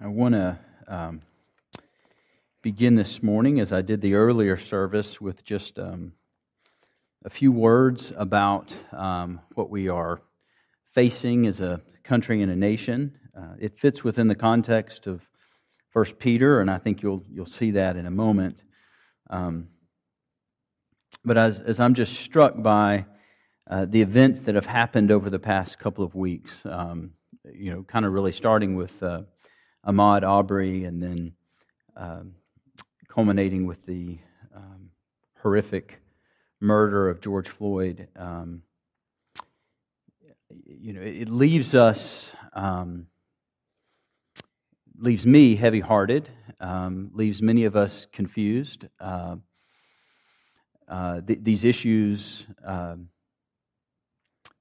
I want to um, begin this morning, as I did the earlier service, with just um, a few words about um, what we are facing as a country and a nation. Uh, it fits within the context of First Peter, and I think you'll you'll see that in a moment. Um, but as as I'm just struck by uh, the events that have happened over the past couple of weeks, um, you know, kind of really starting with. Uh, Ahmaud Arbery, and then um, culminating with the um, horrific murder of George Floyd. Um, you know, it leaves us, um, leaves me heavy-hearted, um, leaves many of us confused. Uh, uh, th- these issues um,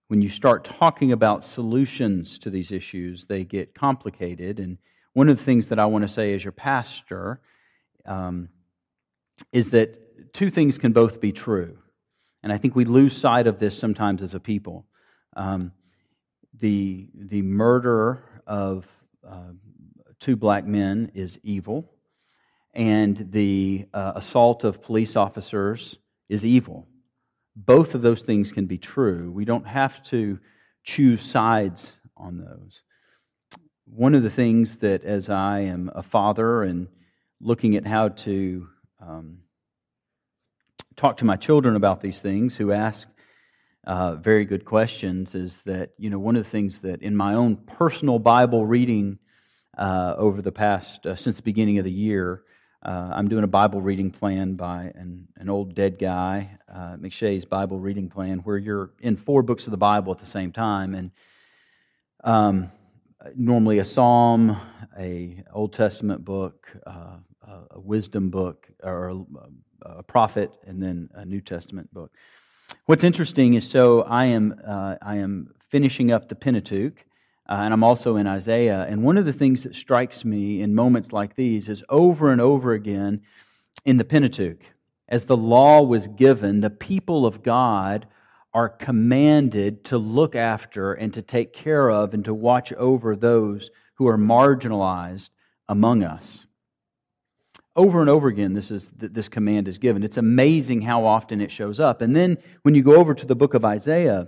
when you start talking about solutions to these issues, they get complicated. And one of the things that I want to say as your pastor um, is that two things can both be true. And I think we lose sight of this sometimes as a people. Um, the, the murder of uh, two black men is evil, and the uh, assault of police officers is evil. Both of those things can be true. We don't have to choose sides on those one of the things that, as I am a father and looking at how to um, talk to my children about these things who ask uh, very good questions, is that, you know, one of the things that in my own personal Bible reading uh, over the past, uh, since the beginning of the year, uh, I'm doing a Bible reading plan by an, an old dead guy, uh, M'Cheyne's Bible reading plan, where you're in four books of the Bible at the same time. And um, normally a psalm, a Old Testament book, uh, a wisdom book, or a, prophet, and then a New Testament book. What's interesting is so I am uh, I am finishing up the Pentateuch, uh, and I'm also in Isaiah. And one of the things that strikes me in moments like these is over and over again in the Pentateuch, as the law was given, the people of God are commanded to look after and to take care of and to watch over those who are marginalized among us. Over and over again, this, is, this command is given. It's amazing how often it shows up. And then when you go over to the book of Isaiah,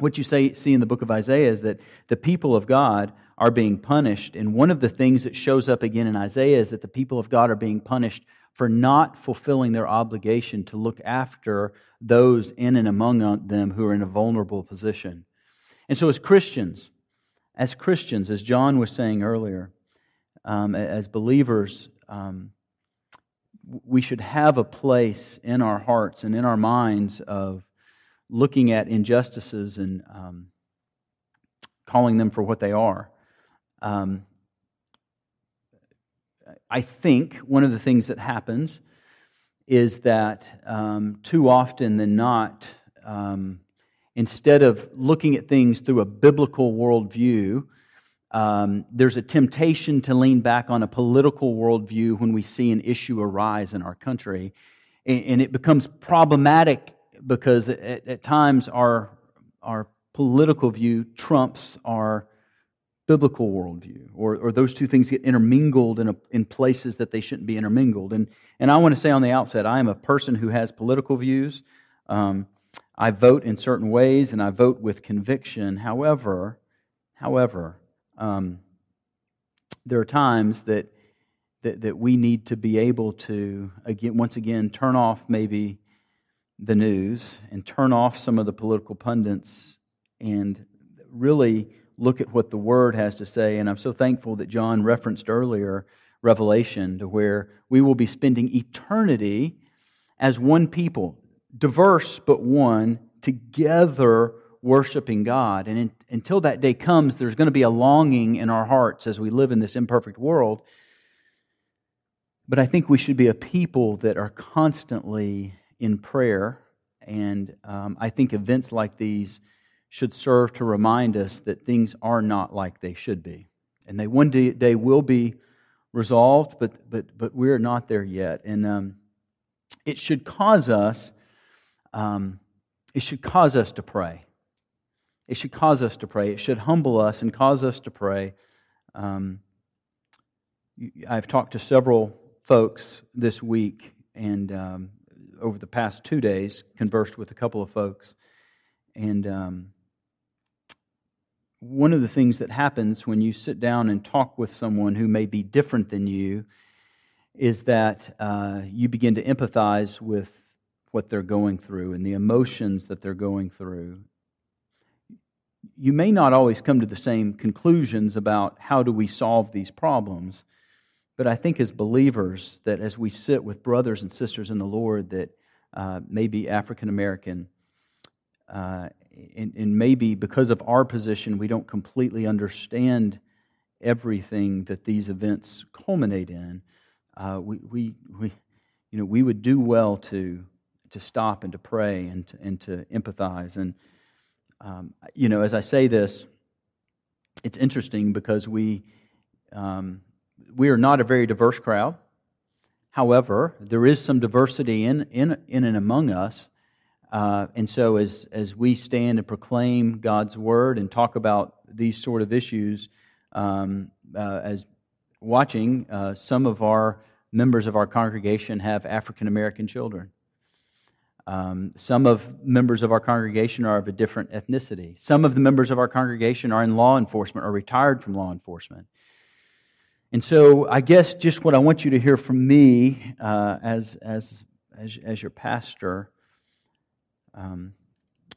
what you say, see in the book of Isaiah is that the people of God are being punished. And one of the things that shows up again in Isaiah is that the people of God are being punished for not fulfilling their obligation to look after those in and among them who are in a vulnerable position. And so, as Christians, as Christians, as John was saying earlier, um, as believers, um, we should have a place in our hearts and in our minds of looking at injustices and um, calling them for what they are. Um, I think one of the things that happens is that um, too often than not, um, instead of looking at things through a biblical worldview, um, there's a temptation to lean back on a political worldview when we see an issue arise in our country. And, and it becomes problematic because at, at times our, our political view trumps our biblical worldview, or, or those two things get intermingled in, a, in places that they shouldn't be intermingled. And, and I want to say on the outset, I am a person who has political views. Um, I vote in certain ways and I vote with conviction. However, however, um, there are times that, that, that we need to be able to, again, once again, turn off maybe the news and turn off some of the political pundits and really look at what the Word has to say. And I'm so thankful that John referenced earlier Revelation, to where we will be spending eternity as one people, diverse but one, together worshiping God. And in, until that day comes, there's going to be a longing in our hearts as we live in this imperfect world. But I think we should be a people that are constantly in prayer. And um, I think events like these should serve to remind us that things are not like they should be. And they one day, will be resolved, but, but, but we're not there yet. And um, it should cause us, um, it should cause us to pray. It should cause us to pray. It should humble us and cause us to pray. Um, I've talked to several folks this week and um, over the past two days, conversed with a couple of folks. And um, one of the things that happens when you sit down and talk with someone who may be different than you is that uh, you begin to empathize with what they're going through and the emotions that they're going through. You may not always come to the same conclusions about how do we solve these problems, but I think as believers that as we sit with brothers and sisters in the Lord that uh, may be African American, uh, and, and maybe because of our position, we don't completely understand everything that these events culminate in. Uh, we, we, we, you know, we would do well to, to stop and to pray and to, and to empathize. And, um, you know, as I say this, it's interesting because we, um, we are not a very diverse crowd. However, there is some diversity in, in, in and among us. Uh, and so, as, as we stand and proclaim God's word and talk about these sort of issues, um, uh, as watching, uh, some of our members of our congregation have African American children. Um, some of members of our congregation are of a different ethnicity. Some of the members of our congregation are in law enforcement or retired from law enforcement. And so, I guess just what I want you to hear from me uh, as, as, as, as your pastor, um,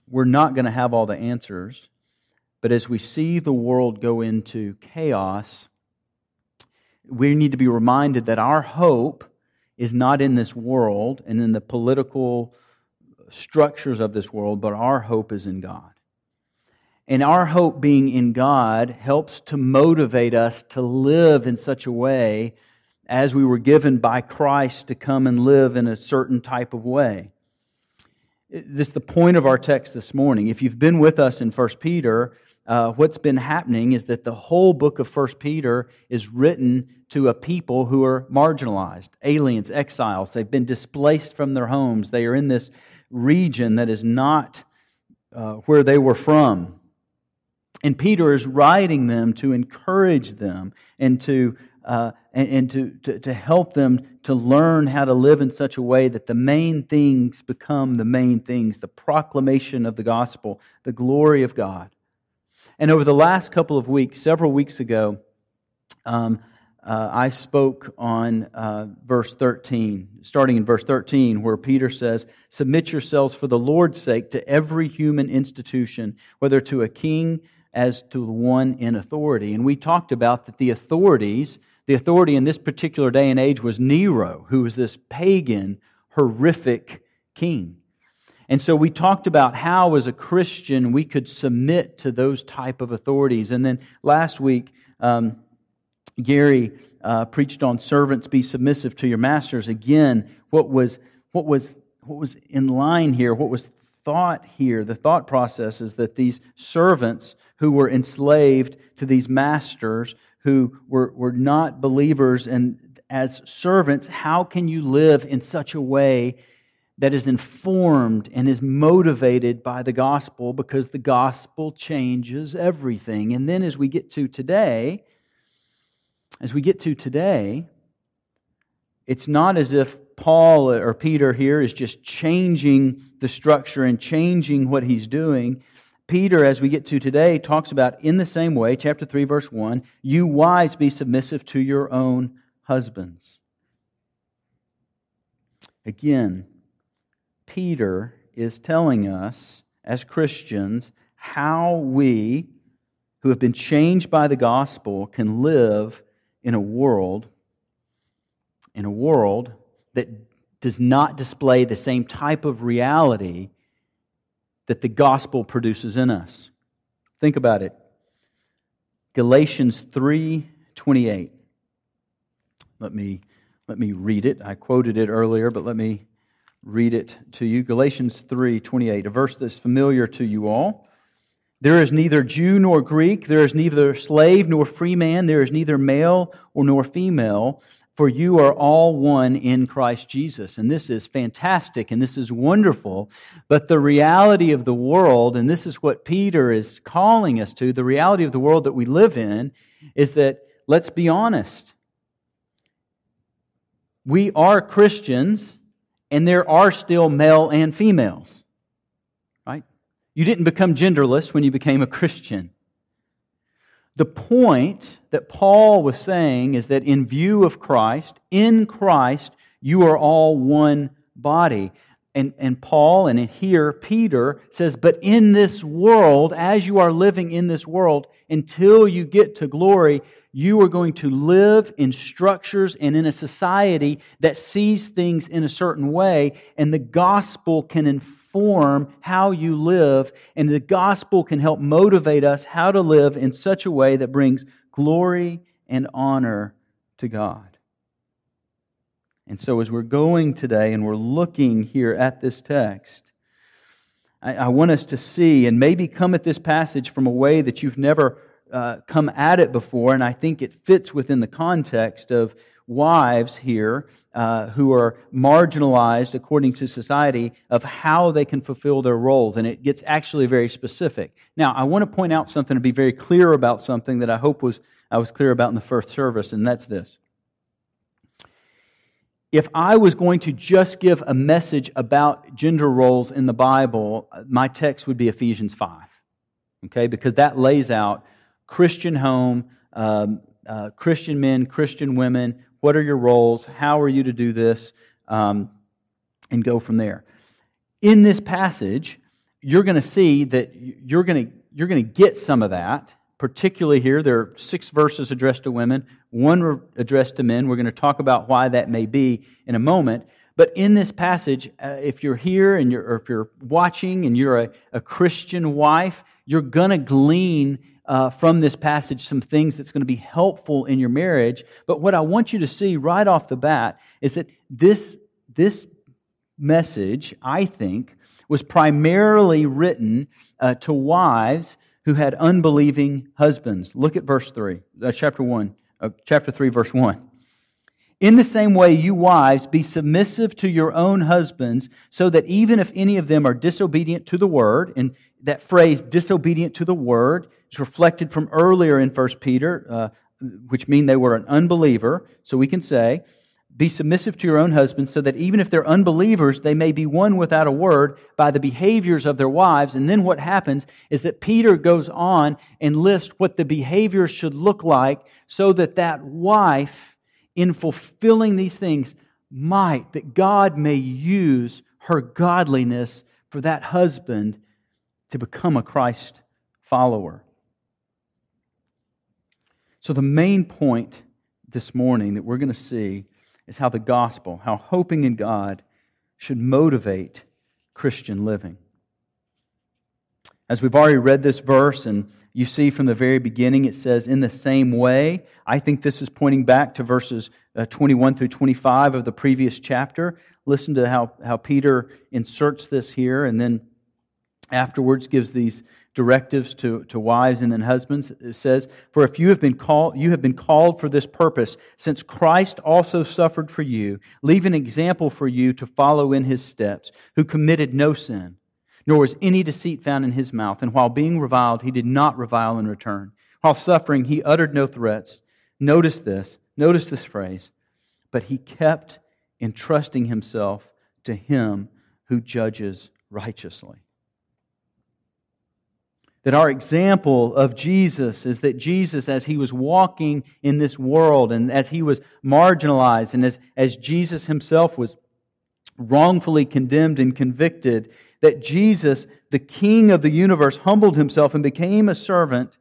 we're not going to have all the answers, but as we see the world go into chaos, we need to be reminded that our hope is not in this world and in the political structures of this world, but our hope is in God. And our hope being in God helps to motivate us to live in such a way as we were given by Christ to come and live in a certain type of way. This is the point of our text this morning. If you've been with us in 1 Peter, uh, what's been happening is that the whole book of 1 Peter is written to a people who are marginalized, aliens, exiles. They've been displaced from their homes. They are in this region that is not uh, where they were from. And Peter is writing them to encourage them and to, uh, and, and to, to, to help them to learn how to live in such a way that the main things become the main things the proclamation of the gospel, the glory of God. And over the last couple of weeks, several weeks ago, um, uh, I spoke on uh, verse 13, starting in verse 13, where Peter says, Submit yourselves for the Lord's sake to every human institution, whether to a king as to the one in authority. And we talked about that the authorities, the authority in this particular day and age was Nero, who was this pagan, horrific king. And so we talked about how, as a Christian, we could submit to those type of authorities. And then last week, um, Gary uh, preached on servants be submissive to your masters. Again, what was what was what was in line here? What was thought here? The thought process is that these servants who were enslaved to these masters who were, were not believers. And as servants, how can you live in such a way that is informed and is motivated by the gospel? Because the gospel changes everything. And then as we get to today, as we get to today, it's not as if Paul or Peter here is just changing the structure and changing what he's doing. Peter, as we get to today, talks about in the same way, chapter 3, verse 1, you wives be submissive to your own husbands. Again, Peter is telling us as Christians how we, who have been changed by the gospel, can live in a world in a world that does not display the same type of reality that the gospel produces in us. Think about it. Galatians 3:28. Let me let me read it. I quoted it earlier, but let me read it to you. Galatians 3:28, a verse that's familiar to you all. There is neither Jew nor Greek, there is neither slave nor free man, there is neither male or nor female, for you are all one in Christ Jesus. And this is fantastic and this is wonderful. But the reality of the world, and this is what Peter is calling us to, the reality of the world that we live in is that, let's be honest, we are Christians, and there are still male and females. Right? You didn't become genderless when you became a Christian. The point that Paul was saying is that in view of Christ, in Christ, you are all one body. And, and Paul, and here Peter says, But in this world, as you are living in this world, until you get to glory, you are going to live in structures and in a society that sees things in a certain way, and the gospel can inform how you live, and the gospel can help motivate us how to live in such a way that brings glory and honor to God. And so, as we're going today and we're looking here at this text, I, I want us to see and maybe come at this passage from a way that you've never uh, come at it before, and I think it fits within the context of wives here uh, who are marginalized according to society of how they can fulfill their roles, and it gets actually very specific. Now, I want to point out something to be very clear about something that I hope was I was clear about in the first service, and that's this. If I was going to just give a message about gender roles in the Bible, my text would be Ephesians 5. Okay, because that lays out Christian home, um, uh, Christian men, Christian women. What are your roles? How are you to do this? Um, and go from there. In this passage, you're going to see that you're going to you're going to get some of that. Particularly here, there are six verses addressed to women, one addressed to men. We're going to talk about why that may be in a moment. But in this passage, uh, if you're here and you're, if you're watching and you're a, a Christian wife, you're going to glean uh, from this passage some things that's going to be helpful in your marriage. But what I want you to see right off the bat is that this, this message, I think, was primarily written uh, to wives who had unbelieving husbands. Look at verse 3, uh, chapter 1, uh, chapter 3, verse 1. In the same way, you wives, be submissive to your own husbands, so that even if any of them are disobedient to the word, and that phrase, disobedient to the word, it's reflected from earlier in 1 Peter, uh, which mean they were an unbeliever. So we can say, be submissive to your own husbands, so that even if they're unbelievers, they may be won without a word by the behaviors of their wives. And then what happens is that Peter goes on and lists what the behavior should look like so that that wife, in fulfilling these things, might, that God may use her godliness for that husband to become a Christ follower. So, the main point this morning that we're going to see is how the gospel, how hoping in God, should motivate Christian living. As we've already read this verse, and you see from the very beginning, it says, in the same way. I think this is pointing back to verses uh, 21 through 25 of the previous chapter. Listen to how, how Peter inserts this here, and then afterwards gives these directives to, to wives and then husbands. It says, For if you have been called you have been called for this purpose, since Christ also suffered for you, leave an example for you to follow in his steps, who committed no sin, nor was any deceit found in his mouth, and while being reviled, he did not revile in return. While suffering, he uttered no threats. Notice this, notice this phrase, but he kept entrusting himself to him who judges righteously that our example of Jesus is that Jesus, as he was walking in this world and as he was marginalized and as, as Jesus himself was wrongfully condemned and convicted, that Jesus, the King of the universe, humbled himself and became a servant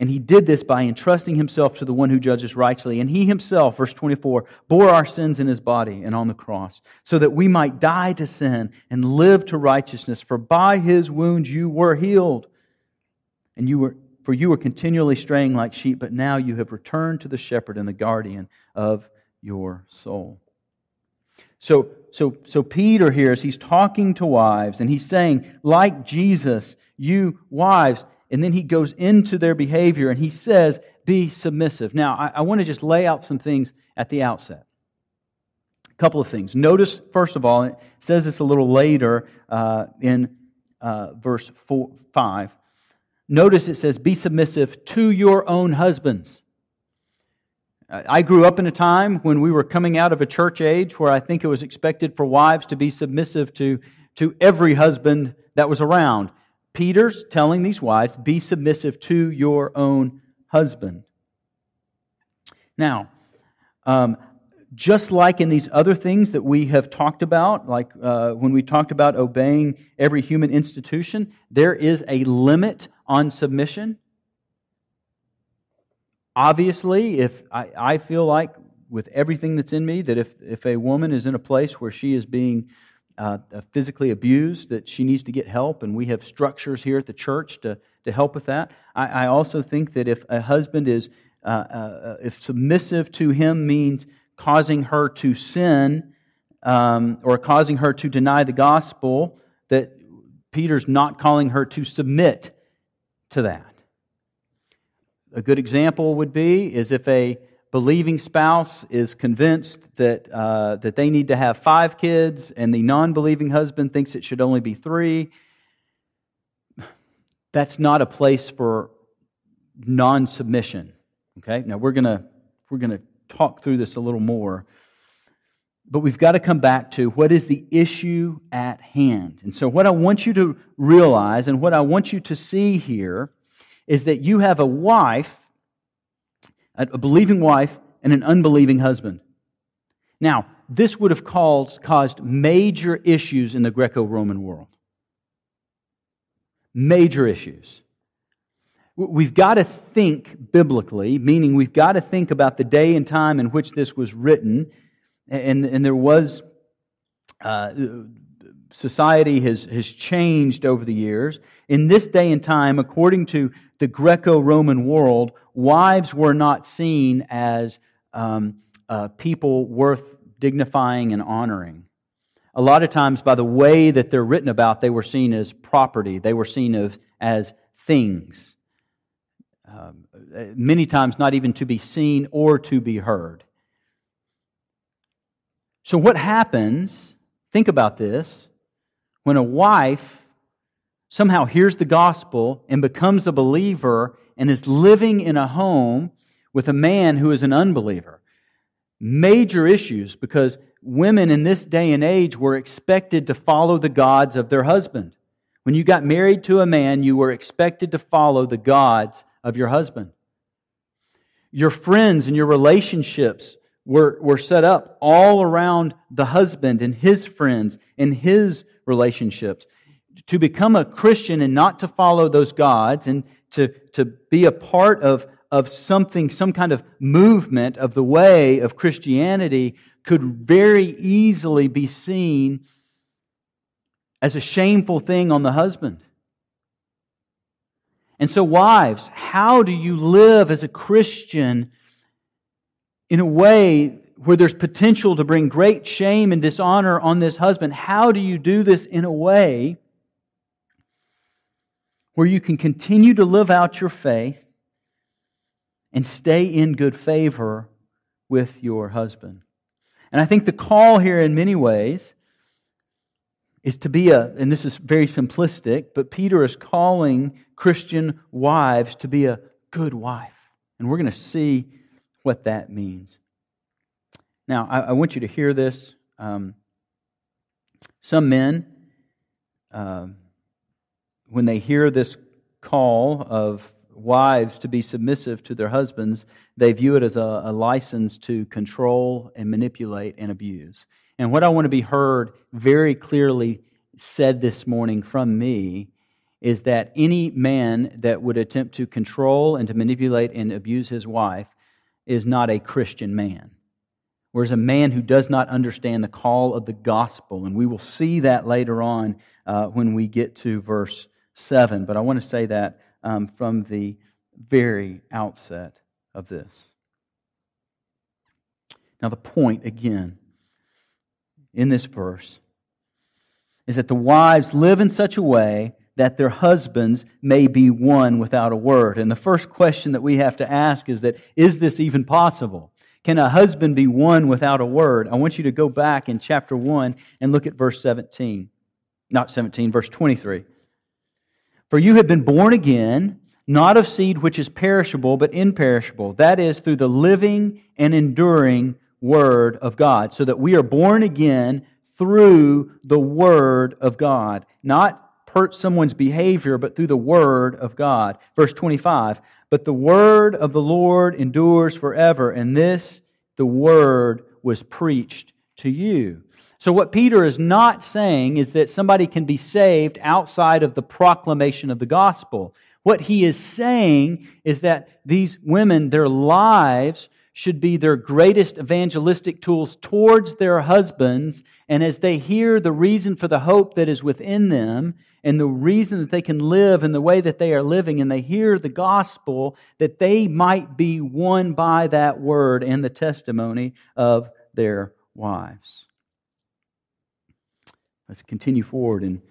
and he did this by entrusting himself to the one who judges righteously. And he himself, verse 24, bore our sins in his body and on the cross, so that we might die to sin and live to righteousness. For by his wounds you were healed. And you were, for you were continually straying like sheep, but now you have returned to the shepherd and the guardian of your soul. So, so, so Peter here, as he's talking to wives, and he's saying, like Jesus, you wives, and then he goes into their behavior and he says, Be submissive. Now, I, I want to just lay out some things at the outset. A couple of things. Notice, first of all, it says this a little later uh, in uh, verse four, 5. Notice it says, Be submissive to your own husbands. I grew up in a time when we were coming out of a church age where I think it was expected for wives to be submissive to, to every husband that was around. Peter's telling these wives, be submissive to your own husband. Now, um, just like in these other things that we have talked about, like uh, when we talked about obeying every human institution, there is a limit on submission. Obviously, if I, I feel like with everything that's in me that if, if a woman is in a place where she is being uh, uh, physically abused, that she needs to get help, and we have structures here at the church to, to help with that. I, I also think that if a husband is, uh, uh, if submissive to him means causing her to sin um, or causing her to deny the gospel, that Peter's not calling her to submit to that. A good example would be is if a believing spouse is convinced that, uh, that they need to have five kids and the non believing husband thinks it should only be three, that's not a place for non submission. Okay? Now we're going we're going to talk through this a little more. But we've got to come back to what is the issue at hand. And so, what I want you to realize and what I want you to see here is that you have a wife, a believing wife, and an unbelieving husband. Now, this would have caused, caused major issues in the Greco Roman world. Major issues. We've got to think biblically, meaning we've got to think about the day and time in which this was written. And, and there was, uh, society has, has changed over the years. In this day and time, according to the Greco Roman world, wives were not seen as um, uh, people worth dignifying and honoring. A lot of times, by the way that they're written about, they were seen as property, they were seen as, as things um, many times not even to be seen or to be heard. So, what happens, think about this, when a wife somehow hears the gospel and becomes a believer and is living in a home with a man who is an unbeliever? Major issues because women in this day and age were expected to follow the gods of their husband. When you got married to a man, you were expected to follow the gods of your husband. Your friends and your relationships were, were set up all around the husband and his friends and his relationships. To become a Christian and not to follow those gods and to, to be a part of, of something, some kind of movement of the way of Christianity could very easily be seen as a shameful thing on the husband. And so, wives, how do you live as a Christian in a way where there's potential to bring great shame and dishonor on this husband? How do you do this in a way where you can continue to live out your faith and stay in good favor with your husband? And I think the call here, in many ways, is to be a, and this is very simplistic, but Peter is calling Christian wives to be a good wife. And we're going to see what that means. Now, I, I want you to hear this. Um, some men, uh, when they hear this call of wives to be submissive to their husbands, they view it as a, a license to control and manipulate and abuse. And what I want to be heard very clearly said this morning from me is that any man that would attempt to control and to manipulate and abuse his wife is not a Christian man. Whereas a man who does not understand the call of the gospel, and we will see that later on uh, when we get to verse 7. But I want to say that um, from the very outset of this. Now, the point, again, in this verse is that the wives live in such a way that their husbands may be won without a word. And the first question that we have to ask is that is this even possible? Can a husband be won without a word? I want you to go back in chapter 1 and look at verse 17. Not 17, verse 23. For you have been born again, not of seed which is perishable, but imperishable. That is, through the living and enduring Word of God, so that we are born again through the Word of God. Not per someone's behavior, but through the Word of God. Verse 25 But the Word of the Lord endures forever, and this, the Word, was preached to you. So, what Peter is not saying is that somebody can be saved outside of the proclamation of the gospel. What he is saying is that these women, their lives should be their greatest evangelistic tools towards their husbands. And as they hear the reason for the hope that is within them and the reason that they can live in the way that they are living, and they hear the gospel, that they might be won by that word and the testimony of their wives. Let's continue forward and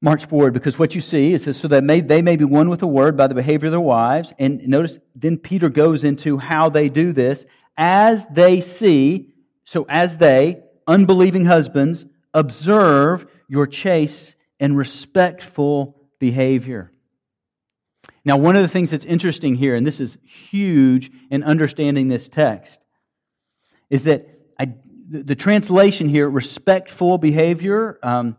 march forward because what you see is so that may, they may be won with the word by the behavior of their wives. And notice then Peter goes into how they do this as they see, so as they, unbelieving husbands, observe your chaste and respectful behavior. Now, one of the things that's interesting here, and this is huge in understanding this text, is that I, the, translation here, respectful behavior, um,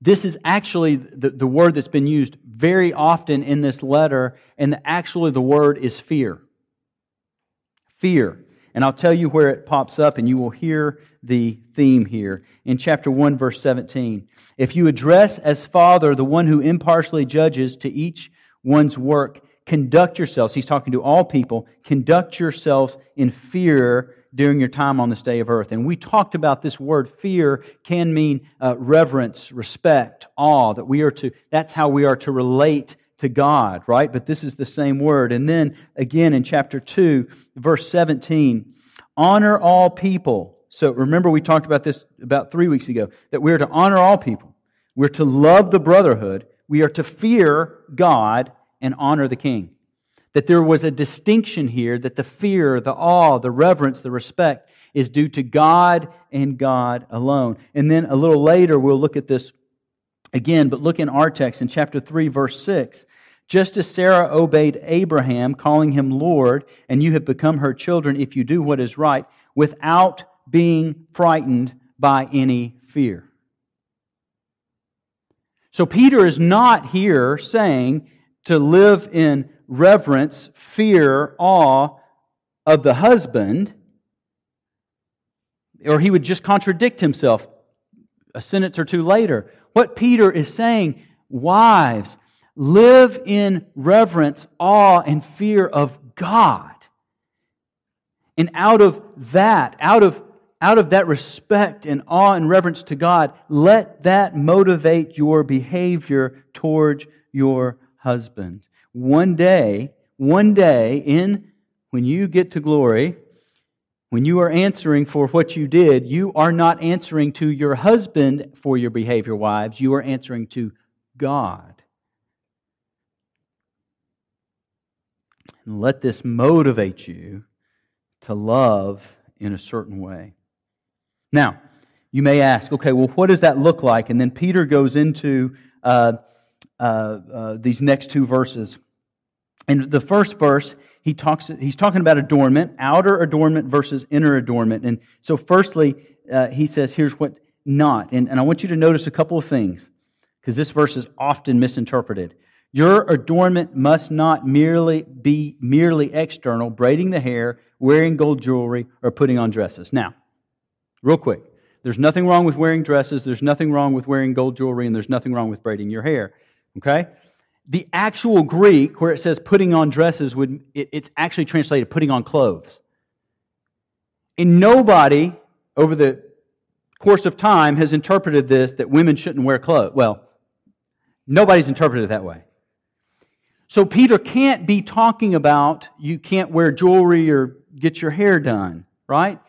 this is actually the, the word that's been used very often in this letter, and actually the word is fear. Fear. And I'll tell you where it pops up, and you will hear the theme here. In chapter 1, verse 17. If you address as Father the one who impartially judges to each one's work, conduct yourselves, he's talking to all people, conduct yourselves in fear during your time on this day of earth. And we talked about this word fear can mean uh, reverence, respect, awe, that we are to, that's how we are to relate to God, right? But this is the same word. And then again in chapter 2, verse 17, honor all people. So remember, we talked about this about three weeks ago that we are to honor all people. We're to love the brotherhood. We are to fear God and honor the king that there was a distinction here, that the fear, the awe, the reverence, the respect is due to God and God alone. And then a little later, we'll look at this again, but look in our text in chapter 3, verse 6. Just as Sarah obeyed Abraham, calling him Lord, and you have become her children if you do what is right, without being frightened by any fear. So Peter is not here saying to live in reverence, fear, awe of the husband, or he would just contradict himself a sentence or two later. What Peter is saying, wives, live in reverence, awe, and fear of God. And out of that, out of, out of that respect and awe and reverence to God, let that motivate your behavior towards your husband one day, one day, in when you get to glory, when you are answering for what you did, you are not answering to your husband for your behavior, wives. You are answering to God. And let this motivate you to love in a certain way. Now, you may ask, okay, well, what does that look like? And then Peter goes into uh, uh, uh, these next two verses. In the first verse, he talks, he's talking about adornment, outer adornment versus inner adornment. And so, firstly, uh, he says, here's what not. And, and I want you to notice a couple of things, because this verse is often misinterpreted. Your adornment must not merely be merely external, braiding the hair, wearing gold jewelry, or putting on dresses. Now, real quick, there's nothing wrong with wearing dresses, there's nothing wrong with wearing gold jewelry, and there's nothing wrong with braiding your hair. Okay? The actual Greek, where it says putting on dresses, would it, it's actually translated putting on clothes. And nobody over the course of time has interpreted this that women shouldn't wear clothes. Well, nobody's interpreted it that way. So Peter can't be talking about you can't wear jewelry or get your hair done, right?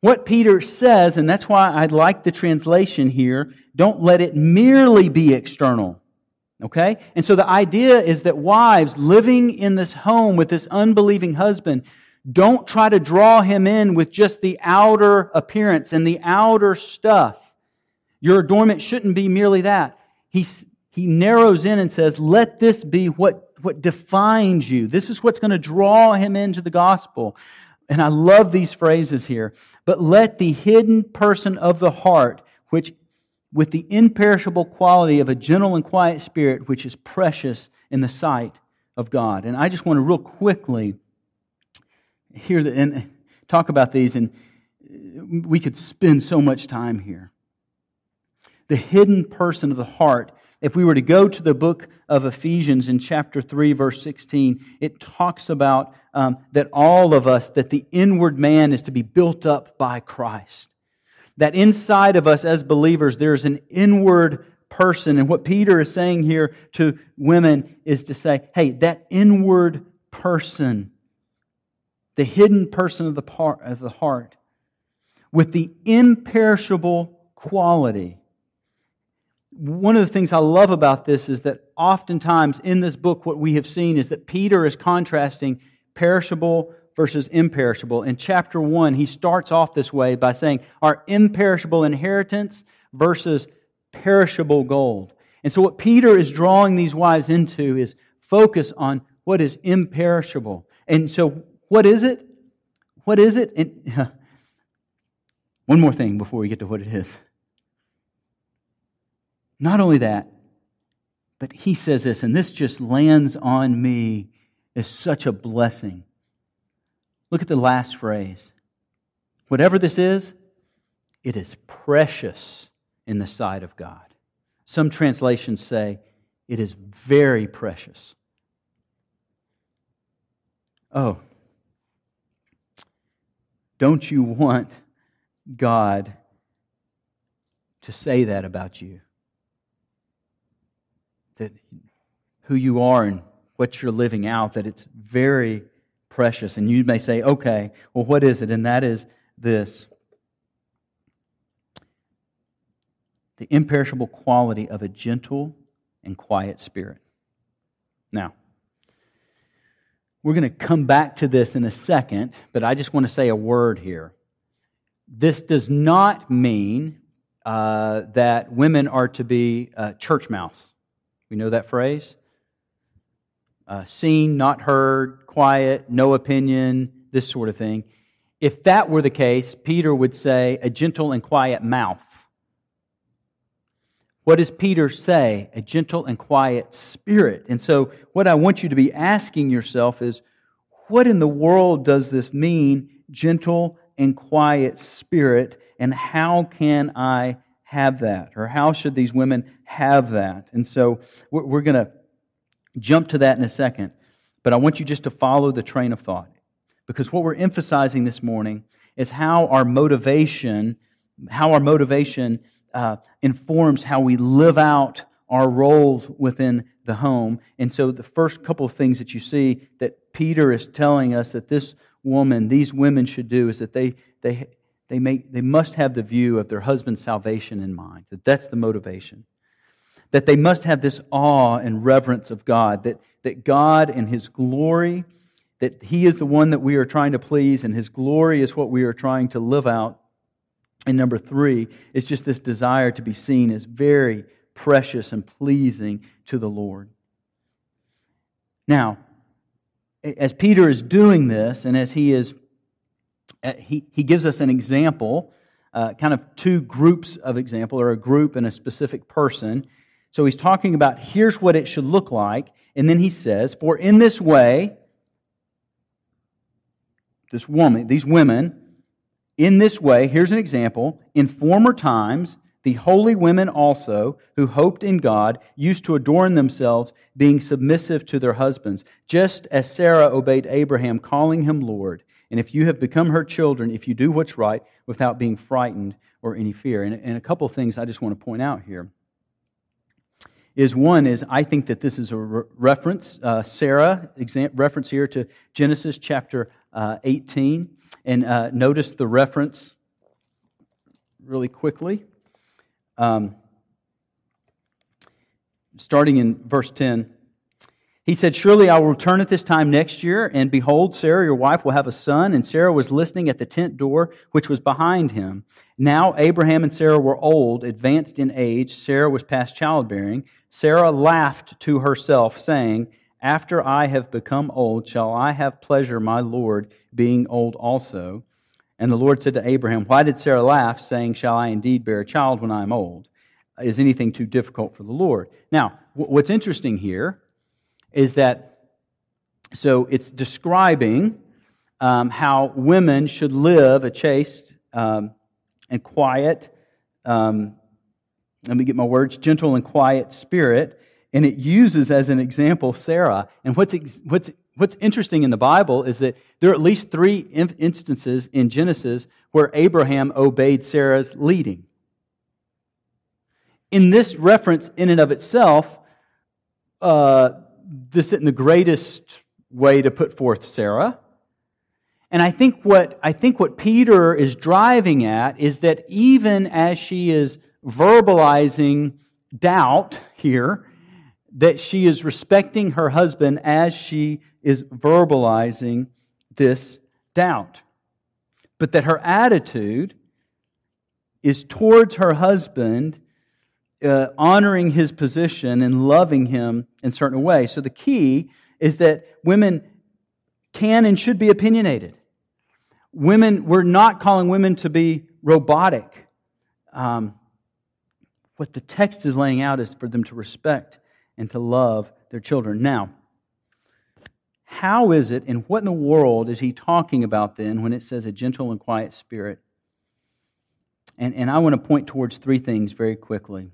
What Peter says, and that's why I like the translation here, don't let it merely be external. Okay? And so the idea is that wives living in this home with this unbelieving husband don't try to draw him in with just the outer appearance and the outer stuff. Your adornment shouldn't be merely that. He, he narrows in and says, let this be what, what defines you. This is what's going to draw him into the gospel. And I love these phrases here. But let the hidden person of the heart, which with the imperishable quality of a gentle and quiet spirit, which is precious in the sight of God. And I just want to real quickly hear the, and talk about these, and we could spend so much time here. The hidden person of the heart. If we were to go to the book of Ephesians in chapter 3, verse 16, it talks about um, that all of us, that the inward man is to be built up by Christ. That inside of us as believers, there's an inward person. And what Peter is saying here to women is to say, hey, that inward person, the hidden person of the, part, of the heart, with the imperishable quality. One of the things I love about this is that oftentimes in this book, what we have seen is that Peter is contrasting perishable versus imperishable. In chapter 1, he starts off this way by saying, Our imperishable inheritance versus perishable gold. And so, what Peter is drawing these wives into is focus on what is imperishable. And so, what is it? What is it? And, one more thing before we get to what it is. Not only that, but he says this, and this just lands on me as such a blessing. Look at the last phrase. Whatever this is, it is precious in the sight of God. Some translations say it is very precious. Oh, don't you want God to say that about you? That who you are and what you're living out, that it's very precious. And you may say, okay, well, what is it? And that is this the imperishable quality of a gentle and quiet spirit. Now, we're going to come back to this in a second, but I just want to say a word here. This does not mean uh, that women are to be uh, church mouse. We know that phrase? Uh, seen, not heard, quiet, no opinion, this sort of thing. If that were the case, Peter would say a gentle and quiet mouth. What does Peter say? A gentle and quiet spirit. And so, what I want you to be asking yourself is what in the world does this mean, gentle and quiet spirit, and how can I have that? Or how should these women have that? And so, we're going to jump to that in a second, but I want you just to follow the train of thought. Because what we're emphasizing this morning is how our motivation, how our motivation uh, informs how we live out our roles within the home. And so, the first couple of things that you see that Peter is telling us that this woman, these women should do is that they, they, they, make, they must have the view of their husband's salvation in mind, that that's the motivation. That they must have this awe and reverence of God, that, that God and His glory, that He is the one that we are trying to please, and His glory is what we are trying to live out and number three is just this desire to be seen as very precious and pleasing to the Lord. Now, as Peter is doing this, and as he is, uh, he, he gives us an example, uh, kind of two groups of example, or a group and a specific person. So he's talking about here's what it should look like, and then he says, For in this way, this woman, these women, in this way, here's an example. In former times, the holy women also, who hoped in God, used to adorn themselves, being submissive to their husbands, just as Sarah obeyed Abraham, calling him Lord. And if you have become her children, if you do what's right without being frightened or any fear. And, and a couple of things I just want to point out here is one is I think that this is a re- reference, uh, Sarah, exam- reference here to Genesis chapter uh, 18. And uh, notice the reference really quickly. Um, starting in verse 10. He said, Surely I will return at this time next year, and behold, Sarah, your wife, will have a son. And Sarah was listening at the tent door, which was behind him. Now Abraham and Sarah were old, advanced in age. Sarah was past childbearing. Sarah laughed to herself, saying, After I have become old, shall I have pleasure, my Lord, being old also? And the Lord said to Abraham, Why did Sarah laugh, saying, Shall I indeed bear a child when I am old? Is anything too difficult for the Lord? Now, what's interesting here is that, so it's describing um, how women should live a chaste um, and quiet, um, let me get my words, gentle and quiet spirit and it uses as an example Sarah. And what's, what's, what's interesting in the Bible is that there are at least three instances in Genesis where Abraham obeyed Sarah's leading. In this reference, in and of itself, uh, this isn't the greatest way to put forth Sarah. And I think what I think what Peter is driving at is that even as she is verbalizing doubt here, that she is respecting her husband as she is verbalizing this doubt. But that her attitude is towards her husband, uh, honoring his position and loving him in certain way. So the key is that women can and should be opinionated. Women, we're not calling women to be robotic. Um, what the text is laying out is for them to respect and to love their children. Now, how is it and what in the world is he talking about then when it says a gentle and quiet spirit? And, and I want to point towards three things very quickly.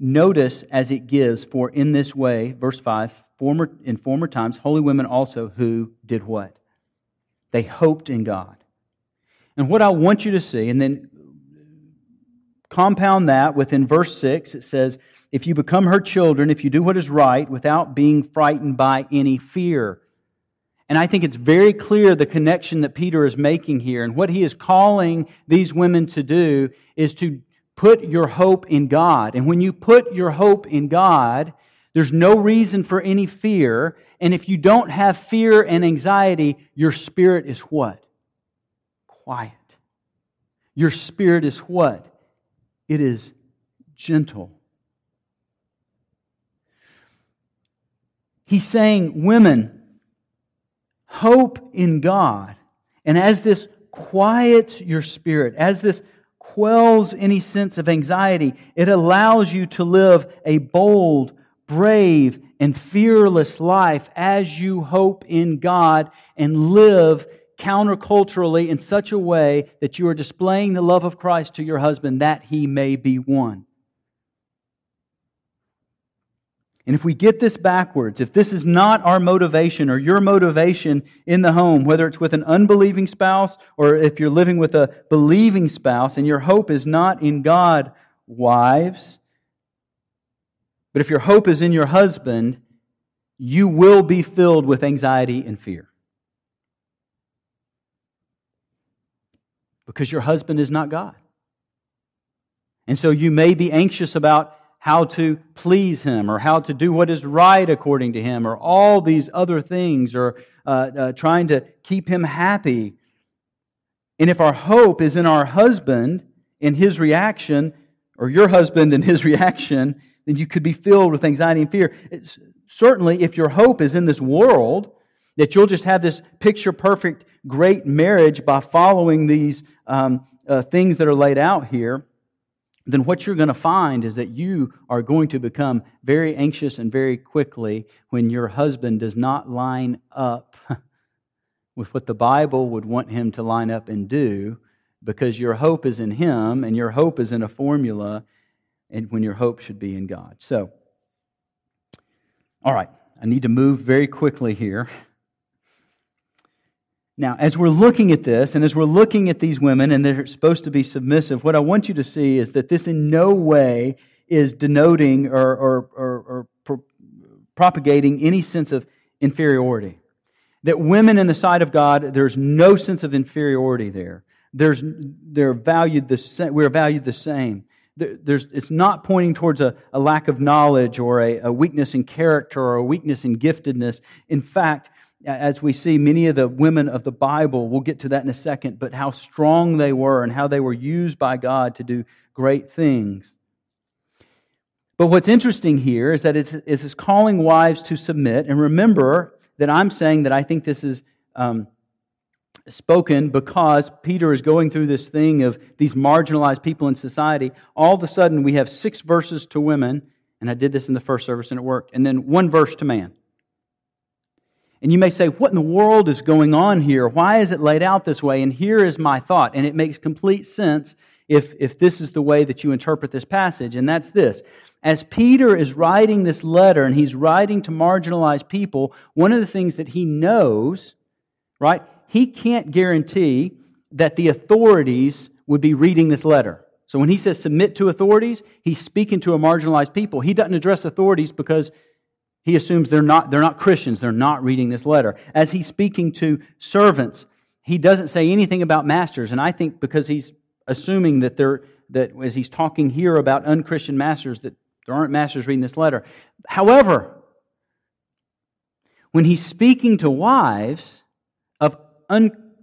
Notice as it gives, for in this way, verse 5, former, in former times, holy women also who did what? They hoped in God. And what I want you to see, and then compound that within verse 6, it says, if you become her children, if you do what is right without being frightened by any fear. And I think it's very clear the connection that Peter is making here. And what he is calling these women to do is to put your hope in God. And when you put your hope in God, there's no reason for any fear. And if you don't have fear and anxiety, your spirit is what? Quiet. Your spirit is what? It is gentle. He's saying, Women, hope in God. And as this quiets your spirit, as this quells any sense of anxiety, it allows you to live a bold, brave, and fearless life as you hope in God and live counterculturally in such a way that you are displaying the love of Christ to your husband that he may be won. And if we get this backwards, if this is not our motivation or your motivation in the home, whether it's with an unbelieving spouse or if you're living with a believing spouse and your hope is not in God, wives, but if your hope is in your husband, you will be filled with anxiety and fear. Because your husband is not God. And so you may be anxious about how to please Him or how to do what is right according to Him or all these other things or uh, uh, trying to keep Him happy. And if our hope is in our husband, in his reaction, or your husband and his reaction, then you could be filled with anxiety and fear. It's, certainly, if your hope is in this world, that you'll just have this picture perfect, great marriage by following these um, uh, things that are laid out here, then what you're going to find is that you are going to become very anxious and very quickly when your husband does not line up with what the Bible would want him to line up and do because your hope is in him and your hope is in a formula and when your hope should be in God. So, all right, I need to move very quickly here. Now, as we're looking at this, and as we're looking at these women, and they're supposed to be submissive, what I want you to see is that this in no way is denoting or, or, or, or pro- propagating any sense of inferiority. That women in the sight of God, there's no sense of inferiority there. There's, they're valued the same, we're valued the same. There's, it's not pointing towards a, a lack of knowledge or a, a weakness in character or a weakness in giftedness. In fact, as we see many of the women of the Bible, we'll get to that in a second, but how strong they were and how they were used by God to do great things. But what's interesting here is that it's, it's calling wives to submit. And remember that I'm saying that I think this is um, spoken because Peter is going through this thing of these marginalized people in society. All of a sudden, we have six verses to women, and I did this in the first service and it worked, and then one verse to man. And you may say, What in the world is going on here? Why is it laid out this way? And here is my thought, and it makes complete sense if, if this is the way that you interpret this passage, and that's this. As Peter is writing this letter and he's writing to marginalized people, one of the things that he knows, right, he can't guarantee that the authorities would be reading this letter. So when he says submit to authorities, he's speaking to a marginalized people. He doesn't address authorities because he assumes they're not, they're not Christians. They're not reading this letter. As he's speaking to servants, he doesn't say anything about masters. And I think because he's assuming that they're, that as he's talking here about unchristian masters, that there aren't masters reading this letter. However, when he's speaking to wives, of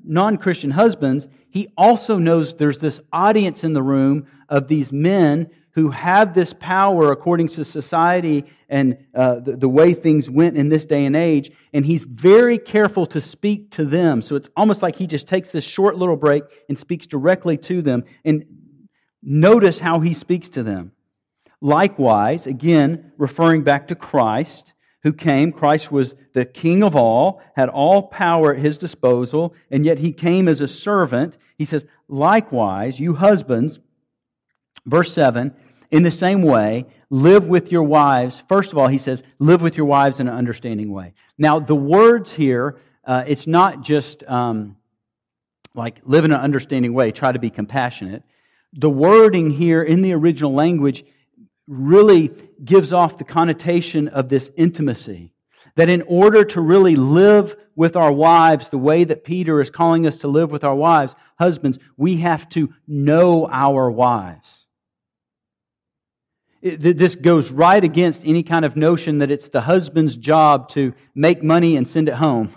non Christian husbands, he also knows there's this audience in the room of these men who have this power according to society and uh, the, the, way things went in this day and age. And he's very careful to speak to them. So it's almost like he just takes this short little break and speaks directly to them. And notice how he speaks to them. Likewise, again, referring back to Christ, who came. Christ was the King of all, had all power at his disposal, and yet he came as a servant. He says, Likewise, you husbands, verse 7, in the same way, live with your wives. First of all, he says, live with your wives in an understanding way. Now, the words here, uh, it's not just um, like live in an understanding way, try to be compassionate. The wording here in the original language really gives off the connotation of this intimacy. That in order to really live with our wives the way that Peter is calling us to live with our wives, husbands, we have to know our wives. This goes right against any kind of notion that it's the husband's job to make money and send it home.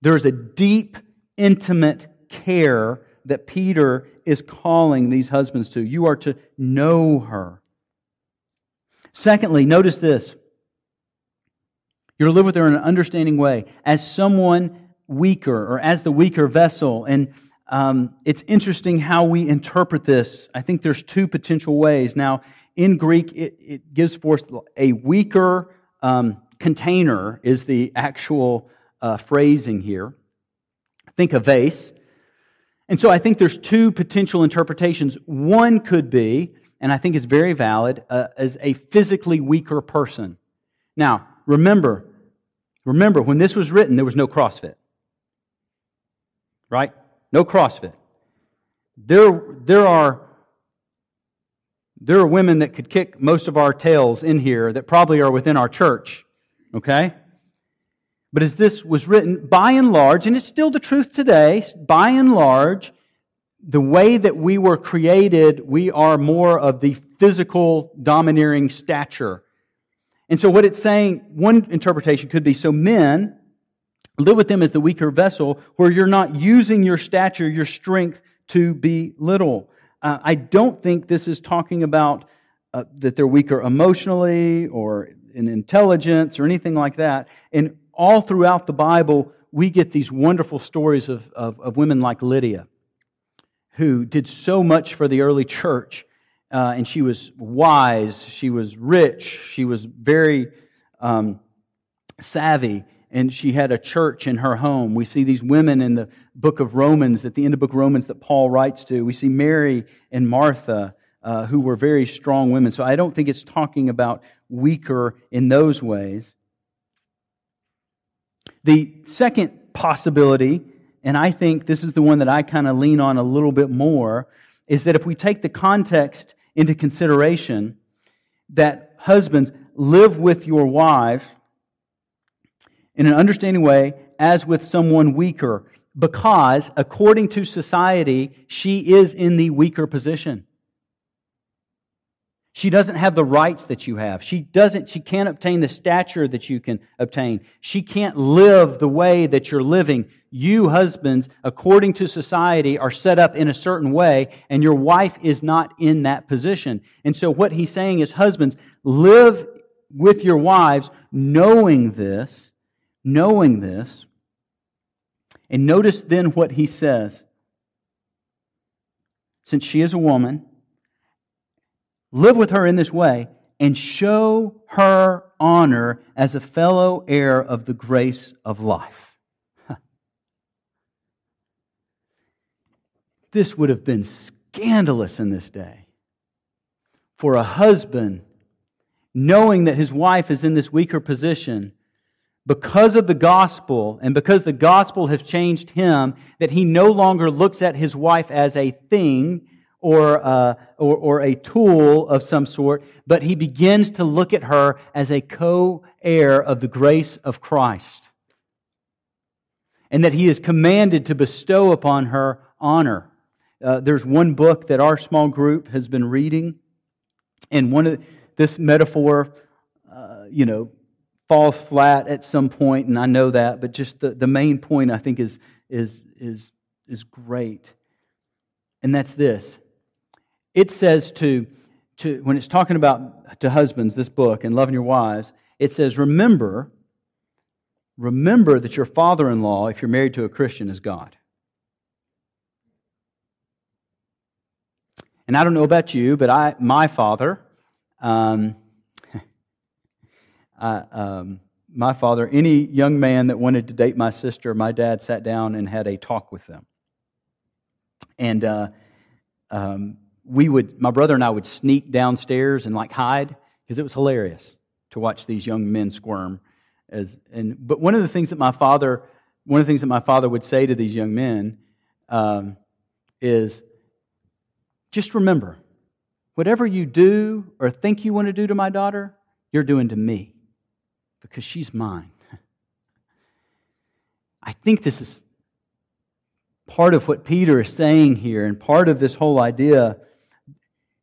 There's a deep, intimate care that Peter is calling these husbands to. You are to know her. Secondly, notice this. You're to live with her in an understanding way, as someone weaker or as the weaker vessel. And um, it's interesting how we interpret this. I think there's two potential ways. Now, in Greek, it, it gives forth a weaker um, container, is the actual uh, phrasing here. Think a vase. And so I think there's two potential interpretations. One could be and I think it's very valid, uh, as a physically weaker person. Now, remember, remember, when this was written, there was no CrossFit. Right? No CrossFit. There, there are there are women that could kick most of our tails in here that probably are within our church. Okay? But as this was written, by and large, and it's still the truth today, by and large, the way that we were created, we are more of the physical domineering stature. And so, what it's saying, one interpretation could be so men live with them as the weaker vessel, where you're not using your stature, your strength to be little. Uh, I don't think this is talking about uh, that they're weaker emotionally or in intelligence or anything like that. And all throughout the Bible, we get these wonderful stories of, of, of women like Lydia who did so much for the early church. Uh, and she was wise, she was rich, she was very um, savvy, and she had a church in her home. We see these women in the book of Romans, at the end of book of Romans that Paul writes to. We see Mary and Martha, uh, who were very strong women. So I don't think it's talking about weaker in those ways. The second possibility and I think this is the one that I kind of lean on a little bit more, is that if we take the context into consideration, that husbands live with your wife in an understanding way as with someone weaker, because according to society, she is in the weaker position. She doesn't have the rights that you have. She doesn't she can't obtain the stature that you can obtain. She can't live the way that you're living. You husbands, according to society, are set up in a certain way and your wife is not in that position. And so what he's saying is husbands, live with your wives knowing this, knowing this. And notice then what he says. Since she is a woman, live with her in this way, and show her honor as a fellow heir of the grace of life. This would have been scandalous in this day for a husband, knowing that his wife is in this weaker position, because of the gospel and because the gospel has changed him, that he no longer looks at his wife as a thing or, uh, or, or a tool of some sort, but he begins to look at her as a co heir of the grace of Christ. And that he is commanded to bestow upon her honor. Uh, there's one book that our small group has been reading, and one of this metaphor, uh, you know, falls flat at some point, and I know that, but just the, the main point I think is, is, is, is great. And that's this it says to, to when it's talking about to husbands, this book, and loving your wives, it says, remember, remember that your father in law, if you're married to a Christian, is God. And I don't know about you, but I, my father, um, I, um, my father, any young man that wanted to date my sister, my dad sat down and had a talk with them. And uh, um, we would, my brother and I would sneak downstairs and like hide because it was hilarious to watch these young men squirm. As, and, but one of the things that my father, one of the things that my father would say to these young men um, is, just remember, whatever you do or think you want to do to my daughter, you're doing to me because she's mine. I think this is part of what Peter is saying here and part of this whole idea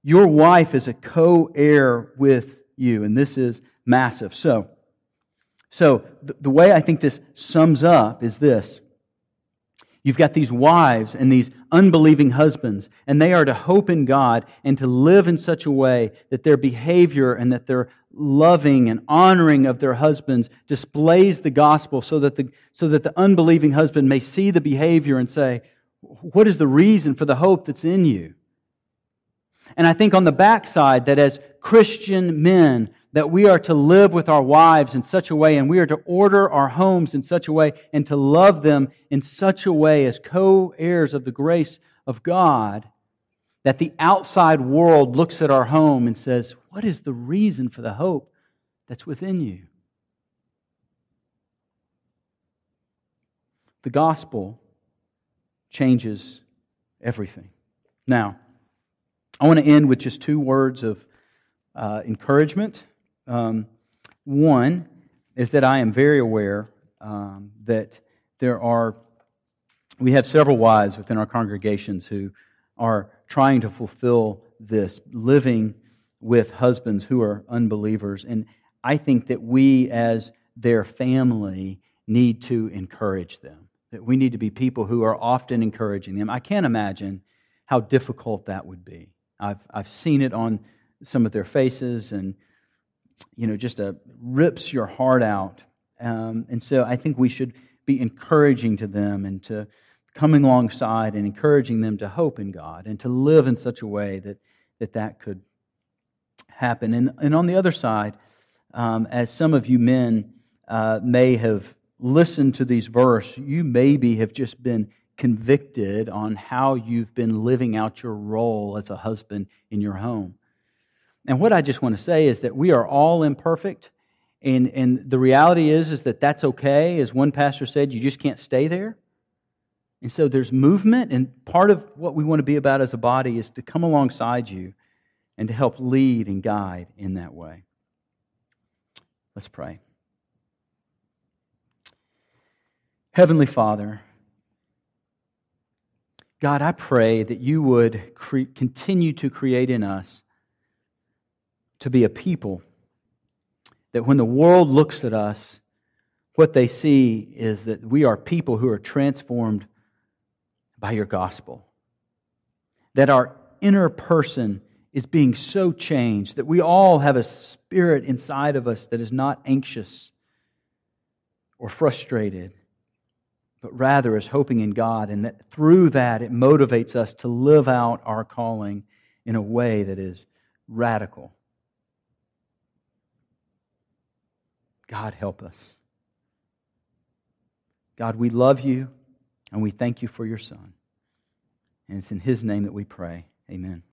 your wife is a co heir with you, and this is massive. So, so the, the way I think this sums up is this. You've got these wives and these unbelieving husbands, and they are to hope in God and to live in such a way that their behavior and that their loving and honoring of their husbands displays the gospel so that the, so that the unbelieving husband may see the behavior and say, What is the reason for the hope that's in you? And I think on the backside that as Christian men, that we are to live with our wives in such a way and we are to order our homes in such a way and to love them in such a way as co-heirs of the grace of God that the outside world looks at our home and says, What is the reason for the hope that's within you? The gospel changes everything. Now, I want to end with just two words of uh, encouragement. Um, one is that I am very aware um, that there are, we have several wives within our congregations who are trying to fulfill this, living with husbands who are unbelievers. And I think that we, as their family, need to encourage them. That we need to be people who are often encouraging them. I can't imagine how difficult that would be. I've, I've seen it on some of their faces, and, you know, just a, uh, rips your heart out. Um, and so I think we should be encouraging to them and to coming alongside and encouraging them to hope in God and to live in such a way that that, that could happen. And, and on the other side, um, as some of you men uh, may have listened to these verses, you maybe have just been convicted on how you've been living out your role as a husband in your home. And what I just want to say is that we are all imperfect. And, and the reality is, is that that's okay. As one pastor said, you just can't stay there. And so there's movement, and part of what we want to be about as a body is to come alongside you and to help lead and guide in that way. Let's pray. Heavenly Father, God, I pray that you would cre- continue to create in us to be a people that when the world looks at us, what they see is that we are people who are transformed by your gospel. That our inner person is being so changed, that we all have a spirit inside of us that is not anxious or frustrated, but rather is hoping in God, and that through that it motivates us to live out our calling in a way that is radical. God, help us. God, we love you and we thank you for your Son. And it's in His name that we pray. Amen.